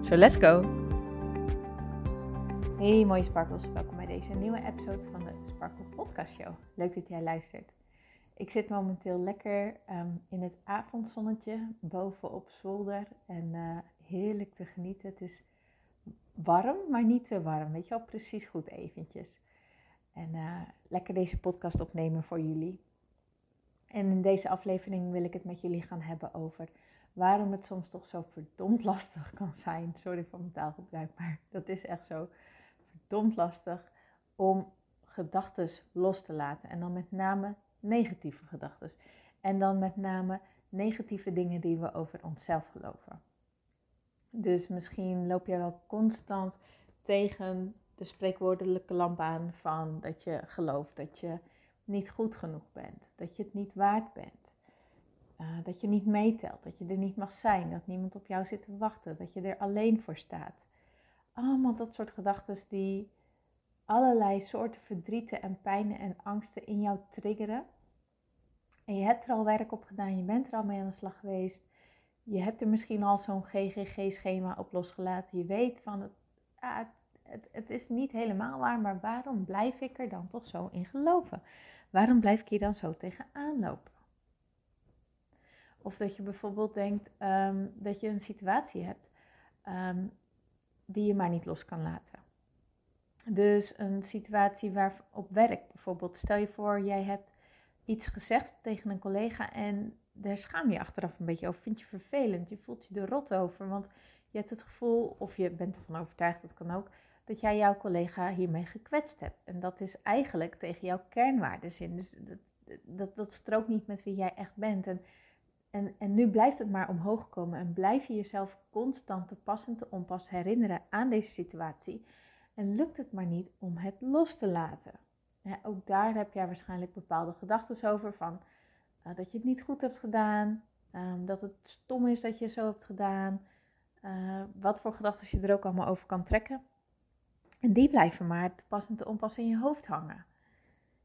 So let's go! Hey mooie sparkles, welkom bij deze nieuwe episode van de Sparkle Podcast Show. Leuk dat jij luistert. Ik zit momenteel lekker ehm, in het avondzonnetje boven op zolder en uh, heerlijk te genieten. Het is warm, maar niet te warm. Weet je wel, precies goed eventjes. En uh, lekker deze podcast opnemen voor jullie. En in deze aflevering wil ik het met jullie gaan hebben over waarom het soms toch zo verdomd lastig kan zijn. Sorry voor mijn taalgebruik, maar dat is echt zo verdomd lastig om gedachten los te laten. En dan met name negatieve gedachten. En dan met name negatieve dingen die we over onszelf geloven. Dus misschien loop jij wel constant tegen de spreekwoordelijke lamp aan van dat je gelooft dat je niet goed genoeg bent, dat je het niet waard bent, uh, dat je niet meetelt, dat je er niet mag zijn, dat niemand op jou zit te wachten, dat je er alleen voor staat. Allemaal dat soort gedachten die allerlei soorten verdrieten en pijnen en angsten in jou triggeren. En je hebt er al werk op gedaan, je bent er al mee aan de slag geweest. Je hebt er misschien al zo'n GGG-schema op losgelaten. Je weet van het, ah, het, het, is niet helemaal waar, maar waarom blijf ik er dan toch zo in geloven? Waarom blijf ik hier dan zo tegenaan lopen? Of dat je bijvoorbeeld denkt ehm, dat je een situatie hebt ehm, die je maar niet los kan laten. Dus een situatie waar op werk bijvoorbeeld, stel je voor, jij hebt iets gezegd tegen een collega en daar schaam je achteraf een beetje over. Vind je vervelend, je voelt je er rot over, want je hebt het gevoel, of je bent ervan overtuigd, dat kan ook, dat jij jouw collega hiermee gekwetst hebt. En dat is eigenlijk tegen jouw kernwaarden in. Dus dat, dat, dat strookt niet met wie jij echt bent. En, en, en nu blijft het maar omhoog komen en blijf je jezelf constant te pas te onpas herinneren aan deze situatie. En lukt het maar niet om het los te laten. ook daar heb jij waarschijnlijk bepaalde gedachten over van uh, dat je het niet goed hebt gedaan, um, dat het stom is dat je zo hebt gedaan, uh, wat voor gedachten je er ook allemaal over kan trekken. En die blijven maar te pas te onpas in je hoofd hangen.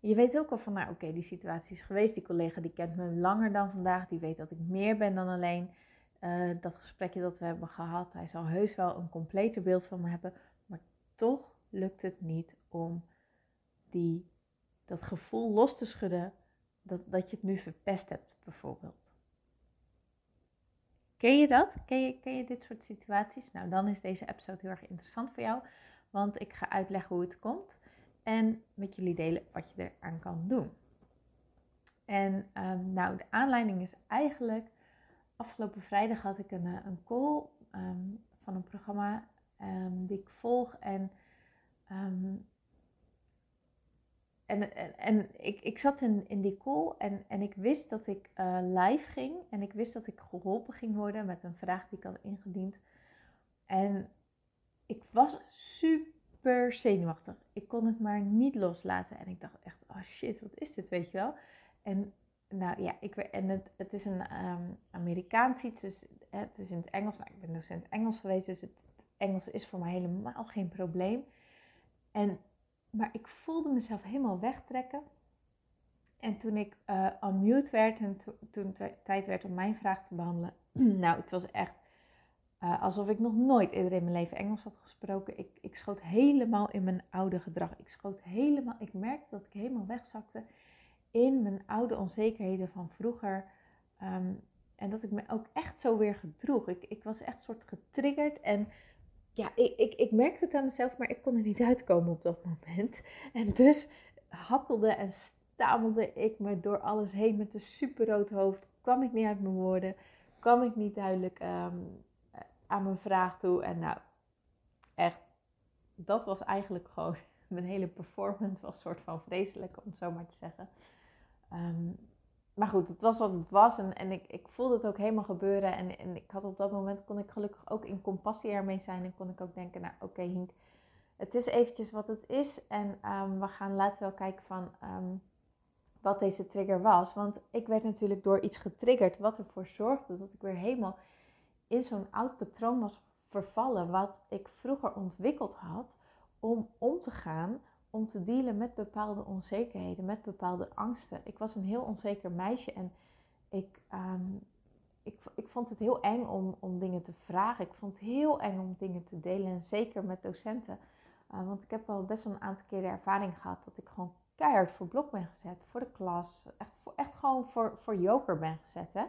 Je weet ook al van, nou oké, die situatie is geweest. Die collega die kent me langer dan vandaag. Die weet dat ik meer ben dan alleen uh, dat gesprekje dat we hebben gehad. Hij zal heus wel een completer beeld van me hebben. Maar toch lukt het niet om die, dat gevoel los te schudden dat, dat je het nu verpest hebt, bijvoorbeeld. Ken je dat? Ken je, ken je dit soort situaties? Nou, dan is deze episode heel erg interessant voor jou want ik ga uitleggen hoe het komt en met jullie delen wat je eraan kan doen. En um, nou, de aanleiding is eigenlijk, afgelopen vrijdag had ik een, eh, een call um, van een programma um, die ik volg en en, en, en, ik, ik zat in, in die call en, en ik wist dat ik uh, live ging. En ik wist dat ik geholpen ging worden met een vraag die ik had ingediend. En ik was super zenuwachtig. Ik kon het maar niet loslaten. En ik dacht echt, oh shit, wat is dit, weet je wel? En nou ja, ik, en het, het is een um, Amerikaans iets, dus het is in het Engels. Nou, ik ben docent Engels geweest, dus het Engels is voor mij helemaal geen probleem. En, maar ik voelde mezelf helemaal wegtrekken. En toen ik uh, unmute werd en to, toen het tijd werd om mijn vraag te behandelen, nou, het was echt uh, alsof ik nog nooit eerder in mijn leven Engels had gesproken. Ik, ik schoot helemaal in mijn oude gedrag. Ik schoot helemaal, ik merkte dat ik helemaal wegzakte in mijn oude onzekerheden van vroeger. Um, en dat ik me ook echt zo weer gedroeg. Ik, ik was echt soort getriggerd en ja, ik, ik, ik merkte het aan mezelf, maar ik kon er niet uitkomen op dat moment. En dus hakkelde en stamelde ik me door alles heen met een superrood hoofd. Kwam ik niet uit mijn woorden, kwam ik niet duidelijk um, aan mijn vraag toe. En nou, echt, dat was eigenlijk gewoon, mijn hele performance was soort van vreselijk, om het zo maar te zeggen. Ehm, maar goed, het was wat het was. En, en ik, ik voelde het ook helemaal gebeuren. En, en ik had op dat moment, kon ik gelukkig ook in compassie ermee zijn. En kon ik ook denken, nou oké Hink, het is eventjes wat het is. En ehm, we gaan laten wel kijken van ehm, wat deze trigger was. Want ik werd natuurlijk door iets getriggerd wat ervoor zorgde dat ik weer helemaal in zo'n oud patroon was vervallen. Wat ik vroeger ontwikkeld had om om te gaan om te dealen met bepaalde onzekerheden, met bepaalde angsten. Ik was een heel onzeker meisje en ik, ehm, ik, ik vond het heel eng om, om dingen te vragen. Ik vond het heel eng om dingen te delen en zeker met docenten. Uh, want ik heb wel best wel een aantal keer de ervaring gehad dat ik gewoon keihard voor blok ben gezet, voor de klas. Echt, voor, echt gewoon voor, voor joker ben gezet. Hè?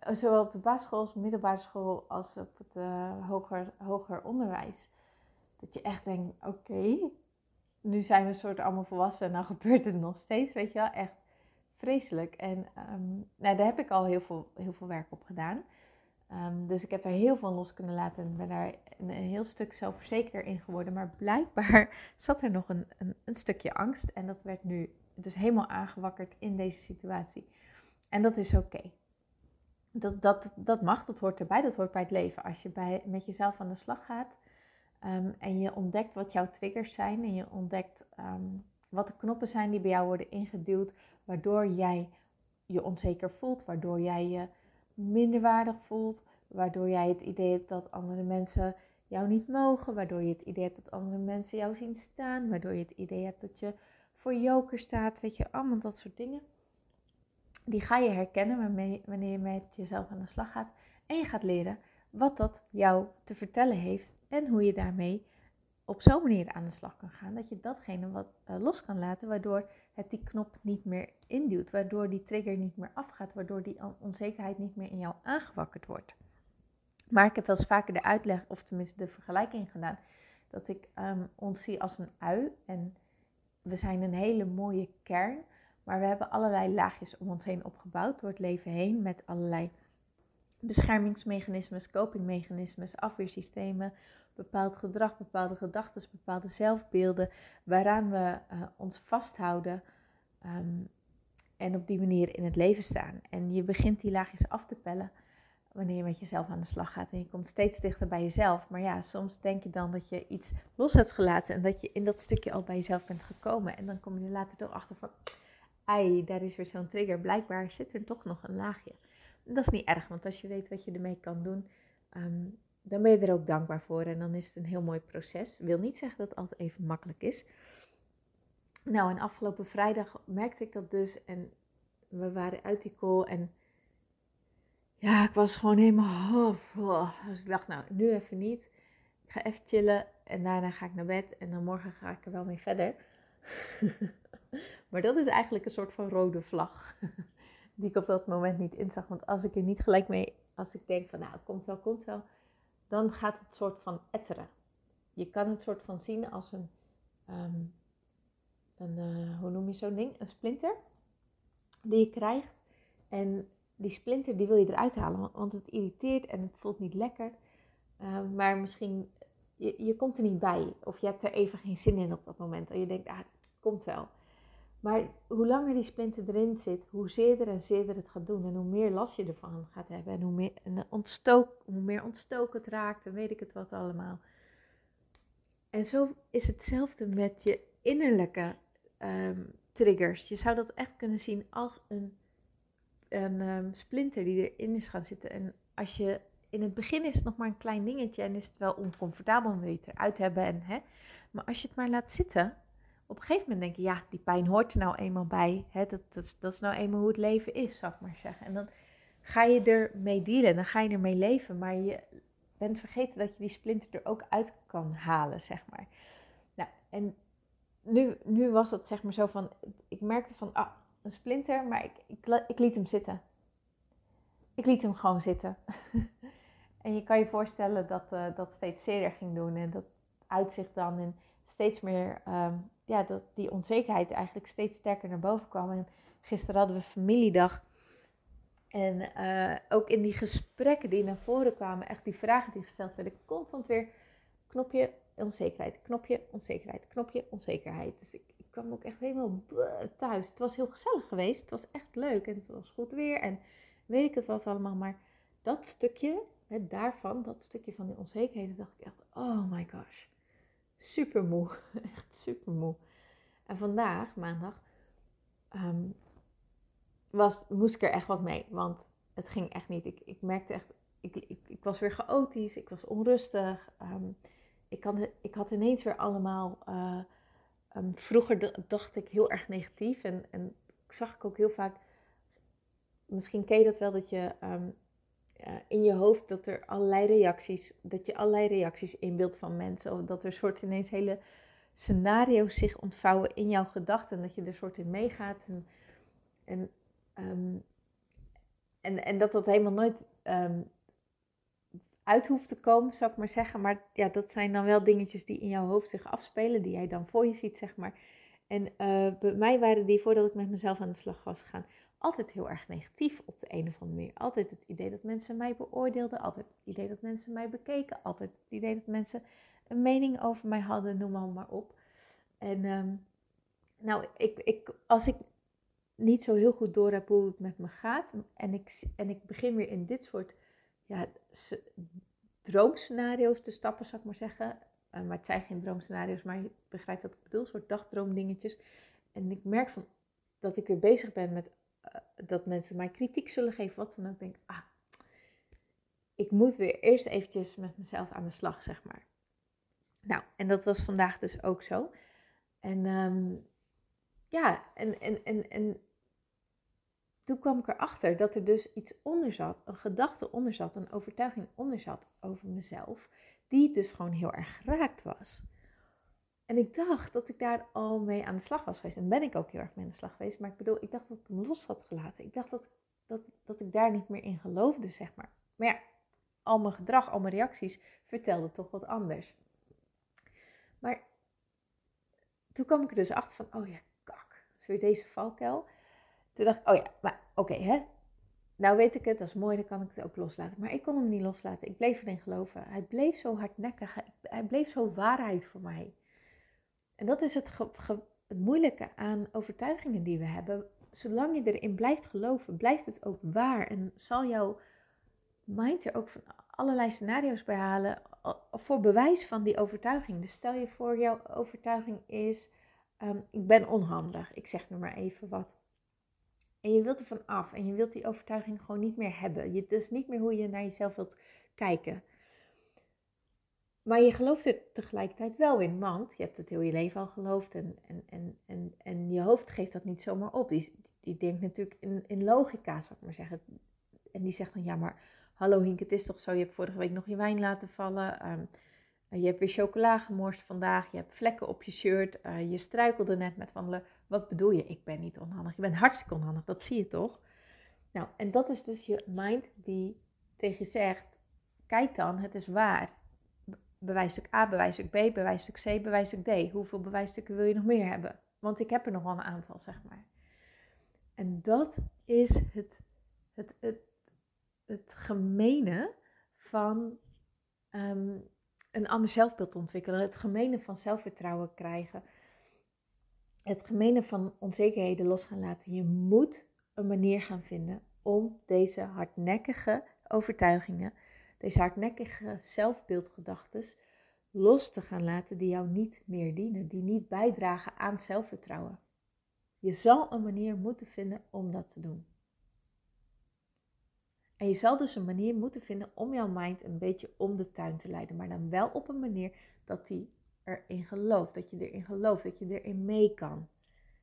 Zowel op de basisschool als middelbare school als op het uh, hoger, hoger onderwijs. Dat je echt denkt, oké, nu zijn we soort allemaal volwassen en dan gebeurt het nog steeds, weet je wel. Echt vreselijk. En um, nou, daar heb ik al heel veel, heel veel werk op gedaan. Um, dus ik heb daar heel veel los kunnen laten en ben daar een, heel stuk zelfverzekerder in geworden. Maar blijkbaar zat er nog een, een, een, stukje angst en dat werd nu dus helemaal aangewakkerd in deze situatie. En dat is oké. Dat, dat, dat mag, dat hoort erbij, dat hoort bij het leven. Als je bij, met jezelf aan de slag gaat, Ehm, en je ontdekt wat jouw triggers zijn en je ontdekt ehm, wat de knoppen zijn die bij jou worden ingeduwd, waardoor jij je onzeker voelt, waardoor jij je minderwaardig voelt, waardoor jij het idee hebt dat andere mensen jou niet mogen, waardoor je het idee hebt dat andere mensen jou zien staan, waardoor je het idee hebt dat je voor joker staat, weet je, allemaal dat soort dingen. Die ga je herkennen wanneer je met jezelf aan de slag gaat en je gaat leren wat dat jou te vertellen heeft en hoe je daarmee op zo'n manier aan de slag kan gaan. Dat je datgene wat uh, los kan laten, waardoor het die knop niet meer induwt, waardoor die trigger niet meer afgaat, waardoor die onzekerheid niet meer in jou aangewakkerd wordt. Maar ik heb wel eens vaker de uitleg, of tenminste de vergelijking gedaan, dat ik um, ons zie als een ui en we zijn een hele mooie kern, maar we hebben allerlei laagjes om ons heen opgebouwd door het leven heen met allerlei beschermingsmechanismes, copingmechanismes, afweersystemen, bepaald gedrag, bepaalde gedachten, bepaalde zelfbeelden waaraan we uh, ons vasthouden um, en op die manier in het leven staan. En je begint die laagjes af te pellen wanneer je met jezelf aan de slag gaat en je komt steeds dichter bij jezelf. Maar ja, soms denk je dan dat je iets los hebt gelaten en dat je in dat stukje al bij jezelf bent gekomen en dan kom je er later toch achter van, ai, daar is weer zo'n trigger. Blijkbaar zit er toch nog een laagje dat is niet erg, want als je weet wat je ermee kan doen, ehm, dan ben je er ook dankbaar voor. En dan is het een heel mooi proces. Wil niet zeggen dat het altijd even makkelijk is. Nou, en afgelopen vrijdag merkte ik dat dus. En we waren uit die call. En ja, ik was gewoon helemaal. Oh, oh. Dus ik dacht, nou, nu even niet. Ik ga even chillen. En daarna ga ik naar bed. En dan morgen ga ik er wel mee verder. maar dat is eigenlijk een soort van rode vlag die ik op dat moment niet inzag. Want als ik er niet gelijk mee, als ik denk van nou, komt wel, komt wel, dan gaat het soort van etteren. Je kan het soort van zien als een, ehm, een uh, hoe noem je zo'n ding? Een splinter die je krijgt. En die splinter die wil je eruit halen, want het irriteert en het voelt niet lekker. Uh, maar misschien, je, je komt er niet bij. Of je hebt er even geen zin in op dat moment. En je denkt, ah, het komt wel. Maar hoe langer die splinter erin zit, hoe zeerder en zeerder het gaat doen. En hoe meer last je ervan gaat hebben. En hoe meer, en ontstook, hoe meer ontstoken het raakt. En weet ik het wat allemaal. En zo is hetzelfde met je innerlijke um, triggers. Je zou dat echt kunnen zien als een, een um, splinter die erin is gaan zitten. En als je in het begin is het nog maar een klein dingetje en is het wel oncomfortabel om je het eruit te hebben. En, hè, maar als je het maar laat zitten, op een gegeven moment denk je, ja, die pijn hoort er nou eenmaal bij. Hè? Dat, dat, dat is nou eenmaal hoe het leven is, zou ik maar zeggen. En dan ga je ermee dealen, dan ga je ermee leven. Maar je bent vergeten dat je die splinter er ook uit kan halen, zeg maar. Nou, en nu, nu was dat zeg maar zo van, ik merkte van, ah, een splinter, maar ik, ik, ik liet hem zitten. Ik liet hem gewoon zitten. en je kan je voorstellen dat uh, dat steeds zeer ging doen en dat uitzicht dan in steeds meer ehm, ja, dat die onzekerheid eigenlijk steeds sterker naar boven kwam. En gisteren hadden we familiedag. En uh, ook in die gesprekken die naar voren kwamen, echt die vragen die gesteld werden, constant weer knopje onzekerheid, knopje onzekerheid, knopje onzekerheid. Dus ik, ik kwam ook echt helemaal thuis. Het was heel gezellig geweest. Het was echt leuk en het was goed weer en weet ik het wat allemaal. Maar dat stukje, hè, daarvan, dat stukje van die onzekerheden, dacht ik echt, oh my gosh. Super moe. Echt super moe. En vandaag, maandag, ehm, was, moest ik er echt wat mee. Want het ging echt niet. Ik, ik merkte echt, ik, ik, ik was weer chaotisch, ik was onrustig. Ehm, ik, had, ik had ineens weer allemaal. Uh, um, vroeger dacht ik heel erg negatief en, en zag ik ook heel vaak. Misschien ken je dat wel, dat je uh, in je hoofd dat er allerlei reacties, dat je allerlei reacties inbeeldt van mensen. Of dat er soort ineens hele scenario's zich ontvouwen in jouw gedachten. Dat je er soort in meegaat. En, en, um, en, en dat dat helemaal nooit um, uit hoeft te komen, zou ik maar zeggen. Maar ja, dat zijn dan wel dingetjes die in jouw hoofd zich afspelen, die jij dan voor je ziet, zeg maar. En uh, bij mij waren die, voordat ik met mezelf aan de slag was gegaan, altijd heel erg negatief op de een of andere manier. Altijd het idee dat mensen mij beoordeelden, altijd het idee dat mensen mij bekeken, altijd het idee dat mensen een mening over mij hadden, noem maar, maar op. En um, nou, ik, ik, als ik niet zo heel goed door heb hoe het met me gaat en ik, en ik begin weer in dit soort ja, droomscenario's te stappen, zou ik maar zeggen. Uh, maar het zijn geen droomscenario's, maar je begrijpt wat ik bedoel, soort dagdroomdingetjes. En ik merk van, dat ik weer bezig ben met dat mensen mij kritiek zullen geven, wat dan ook. denk ah, ik moet weer eerst eventjes met mezelf aan de slag, zeg maar. Nou, en dat was vandaag dus ook zo. En um, ja, en, en, en, en toen kwam ik erachter dat er dus iets onder zat, een gedachte onder zat, een overtuiging onder zat over mezelf, die dus gewoon heel erg geraakt was. En ik dacht dat ik daar al mee aan de slag was geweest. En ben ik ook heel erg mee aan de slag geweest. Maar ik bedoel, ik dacht dat ik hem los had gelaten. Ik dacht dat, dat, dat ik daar niet meer in geloofde, zeg maar. Maar ja, al mijn gedrag, al mijn reacties vertelden toch wat anders. Maar toen kwam ik er dus achter van, oh ja, kak, is weer deze valkuil. Toen dacht ik, oh ja, maar oké, hè. Nou weet ik het, dat is mooi, dan kan ik het ook loslaten. Maar ik kon hem niet loslaten. Ik bleef erin geloven. Hij bleef zo hardnekkig. Hij bleef zo waarheid voor mij. En dat is het, het moeilijke aan overtuigingen die we hebben. Zolang je erin blijft geloven, blijft het ook waar. En zal jouw mind er ook van allerlei scenario's bij halen voor bewijs van die overtuiging. Dus stel je voor, jouw overtuiging is: um, ik ben onhandig. Ik zeg nu maar even wat. En je wilt er van af en je wilt die overtuiging gewoon niet meer hebben. Je, dat is niet meer hoe je naar jezelf wilt kijken. Maar je gelooft er tegelijkertijd wel in, want je hebt het heel je leven al geloofd en, en, en, en, en je hoofd geeft dat niet zomaar op. Die, die denkt natuurlijk in, in logica, zou ik maar zeggen. En die zegt dan, ja maar hallo Hink, het is toch zo, je hebt vorige week nog je wijn laten vallen. Um, je hebt weer chocola gemorst vandaag, je hebt vlekken op je shirt, uh, je struikelde net met wandelen. Wat bedoel je? Ik ben niet onhandig. Je bent hartstikke onhandig, dat zie je toch? Nou, en dat is dus je mind die tegen je zegt, kijk dan, het is waar. Bewijsstuk A, bewijsstuk B, bewijsstuk C, bewijsstuk D. Hoeveel bewijsstukken wil je nog meer hebben? Want ik heb er nog wel een aantal, zeg maar. En dat is het, het, het, het gemene van um, een ander zelfbeeld ontwikkelen. Het gemene van zelfvertrouwen krijgen. Het gemene van onzekerheden los gaan laten. Je moet een manier gaan vinden om deze hardnekkige overtuigingen, deze hardnekkige zelfbeeldgedachten los te gaan laten die jou niet meer dienen, die niet bijdragen aan zelfvertrouwen. Je zal een manier moeten vinden om dat te doen. En je zal dus een manier moeten vinden om jouw mind een beetje om de tuin te leiden. Maar dan wel op een manier dat die erin gelooft. Dat je erin gelooft. Dat je erin mee kan.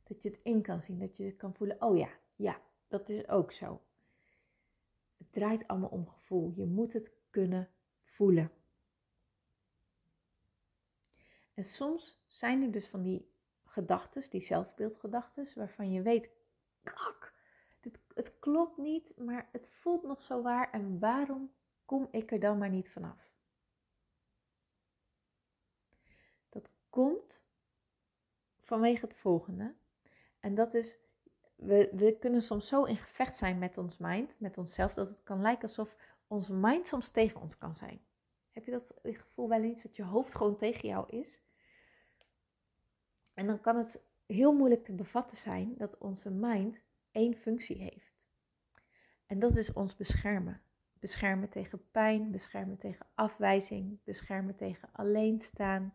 Dat je het in kan zien. Dat je kan voelen. Oh ja, ja, dat is ook zo. Het draait allemaal om gevoel. Je moet het kunnen voelen. En soms zijn er dus van die gedachten, die zelfbeeldgedachten, waarvan je weet, kak, het, het klopt niet, maar het voelt nog zo waar en waarom kom ik er dan maar niet vanaf? Dat komt vanwege het volgende. En dat is, we, we kunnen soms zo in gevecht zijn met ons mind, met onszelf, dat het kan lijken alsof onze mind soms tegen ons kan zijn. Heb je dat gevoel wel eens dat je hoofd gewoon tegen jou is? En dan kan het heel moeilijk te bevatten zijn dat onze mind één functie heeft. En dat is ons beschermen. Beschermen tegen pijn, beschermen tegen afwijzing, beschermen tegen alleenstaan.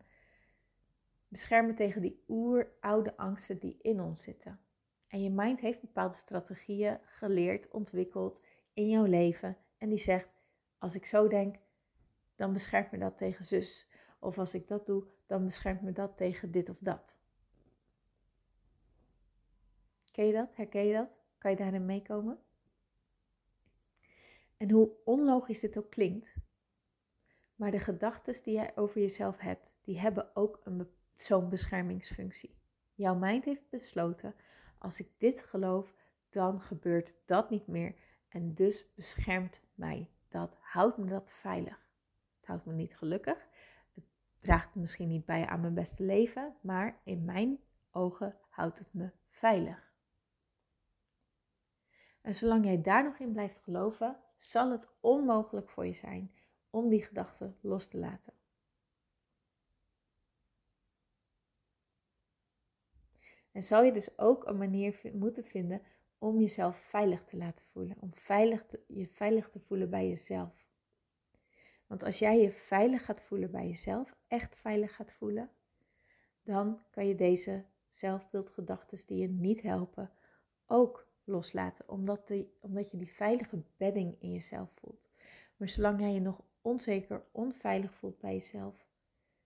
Beschermen tegen die oeroude angsten die in ons zitten. En je mind heeft bepaalde strategieën geleerd, ontwikkeld in jouw leven. En die zegt, als ik zo denk, dan beschermt me dat tegen zus. Of als ik dat doe, dan beschermt me dat tegen dit of dat. Ken je dat? Herken je dat? Kan je daarin meekomen? En hoe onlogisch dit ook klinkt, maar de gedachten die jij over jezelf hebt, die hebben ook zo'n beschermingsfunctie. Jouw mind heeft besloten, als ik dit geloof, dan gebeurt dat niet meer. En dus beschermt mij dat, houdt me dat veilig. Het houdt me niet gelukkig, het draagt misschien niet bij aan mijn beste leven, maar in mijn ogen houdt het me veilig. En zolang jij daar nog in blijft geloven, zal het onmogelijk voor je zijn om die gedachten los te laten. En zal je dus ook een manier moeten vinden om jezelf veilig te laten voelen, om veilig je veilig te voelen bij jezelf. Want als jij je veilig gaat voelen bij jezelf, echt veilig gaat voelen, dan kan je deze zelfbeeldgedachten die je niet helpen ook loslaten, omdat, omdat je die veilige bedding in jezelf voelt. Maar zolang jij je nog onzeker, onveilig voelt bij jezelf,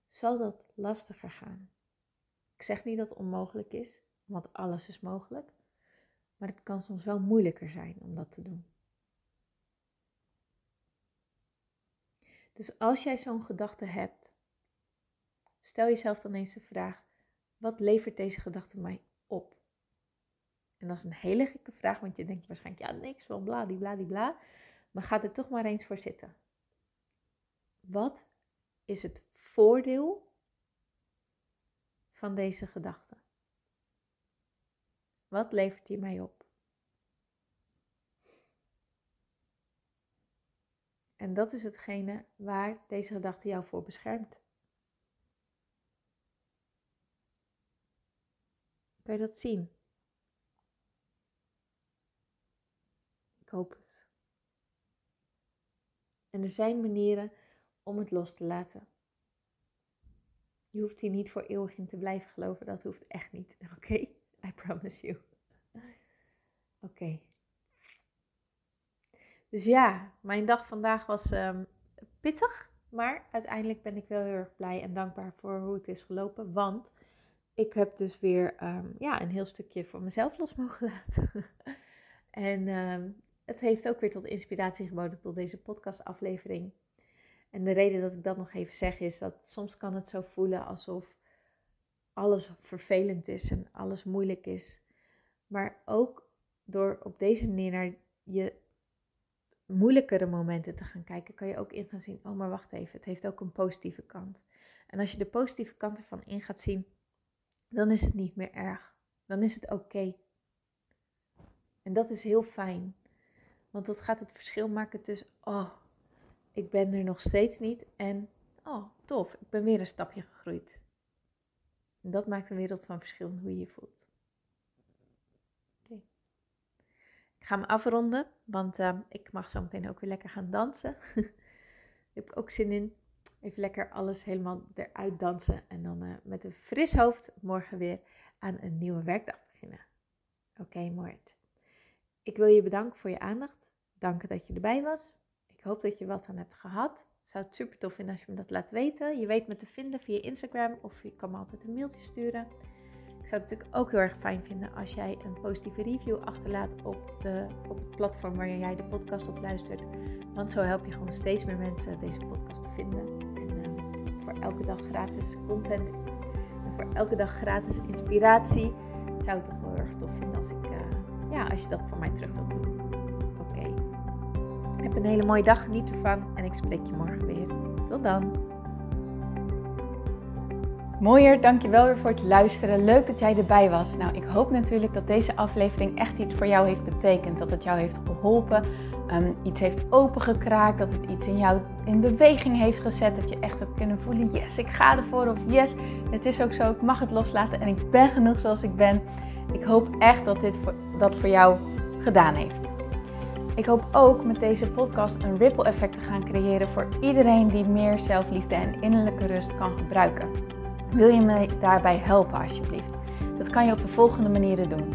zal dat lastiger gaan. Ik zeg niet dat het onmogelijk is, want alles is mogelijk, maar het kan soms wel moeilijker zijn om dat te doen. Dus als jij zo'n gedachte hebt, stel jezelf dan eens de vraag: wat levert deze gedachte mij op? En dat is een hele gekke vraag, want je denkt waarschijnlijk, ja, niks, wel bla, die bla, die bla. Maar ga er toch maar eens voor zitten. Wat is het voordeel van deze gedachte? Wat levert die mij op? En dat is hetgene waar deze gedachte jou voor beschermt. Kan je dat zien? Ik hoop het. En er zijn manieren om het los te laten. Je hoeft hier niet voor eeuwig in te blijven geloven. Dat hoeft echt niet. Oké? promise you. Oké. Dus ja, mijn dag vandaag was um, pittig. Maar uiteindelijk ben ik wel heel erg blij en dankbaar voor hoe het is gelopen. Want ik heb dus weer um, ja, een heel stukje voor mezelf los mogen laten. en um, het heeft ook weer tot inspiratie geboden tot deze podcastaflevering. En de reden dat ik dat nog even zeg is dat soms kan het zo voelen alsof alles vervelend is en alles moeilijk is. Maar ook door op deze manier naar je moeilijkere momenten te gaan kijken, kan je ook in gaan zien, oh maar wacht even, het heeft ook een positieve kant. En als je de positieve kant ervan in gaat zien, dan is het niet meer erg. Dan is het oké. En dat is heel fijn. Want dat gaat het verschil maken tussen, oh, ik ben er nog steeds niet en, oh, tof, ik ben weer een stapje gegroeid. En dat maakt een wereld van verschil in hoe je je voelt. Ik ga me afronden, want uh, ik mag zo meteen ook weer lekker gaan dansen. Daar heb ik ook zin in. Even lekker alles helemaal eruit dansen. En dan uh, met een fris hoofd morgen weer aan een nieuwe werkdag beginnen. Oké, okay, Moord. Ik wil je bedanken voor je aandacht. Danken dat je erbij was. Ik hoop dat je wat aan hebt gehad. Zou het super tof vinden als je me dat laat weten. Je weet me te vinden via Instagram of je kan me altijd een mailtje sturen. Ik zou het natuurlijk ook heel erg fijn vinden als jij een positieve review achterlaat op, de, op het platform waar jij de podcast op luistert. Want zo help je gewoon steeds meer mensen deze podcast te vinden. En uh, voor elke dag gratis content en voor elke dag gratis inspiratie zou het toch wel erg tof vinden als, ik, uh, ja, als je dat voor mij terug wilt doen. Heb een hele mooie dag, geniet ervan en ik spreek je morgen weer. Tot dan. Mooier, dankjewel weer voor het luisteren. Leuk dat jij erbij was. Nou, ik hoop natuurlijk dat deze aflevering echt iets voor jou heeft betekend. Dat het jou heeft geholpen, um, iets heeft opengekraakt, dat het iets in jou in beweging heeft gezet. Dat je echt hebt kunnen voelen, yes, ik ga ervoor. Of yes, het is ook zo, ik mag het loslaten en ik ben genoeg zoals ik ben. Ik hoop echt dat dit voor, dat voor jou gedaan heeft. Ik hoop ook met deze podcast een ripple effect te gaan creëren voor iedereen die meer zelfliefde en innerlijke rust kan gebruiken. Wil je me daarbij helpen alsjeblieft? Dat kan je op de volgende manieren doen.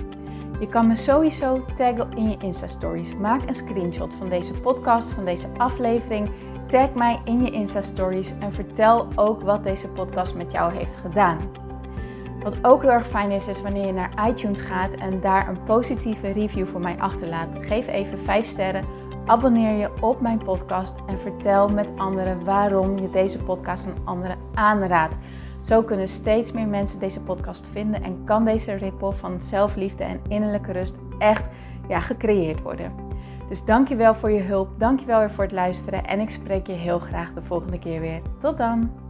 Je kan me sowieso taggen in je Insta-stories. Maak een screenshot van deze podcast, van deze aflevering. Tag mij in je Insta-stories en vertel ook wat deze podcast met jou heeft gedaan. Wat ook heel erg fijn is, is wanneer je naar iTunes gaat en daar een positieve review voor mij achterlaat. Geef even 5 sterren, abonneer je op mijn podcast en vertel met anderen waarom je deze podcast aan anderen aanraadt. Zo kunnen steeds meer mensen deze podcast vinden en kan deze ripple van zelfliefde en innerlijke rust echt ja, gecreëerd worden. Dus dankjewel voor je hulp, dankjewel weer voor het luisteren en ik spreek je heel graag de volgende keer weer. Tot dan!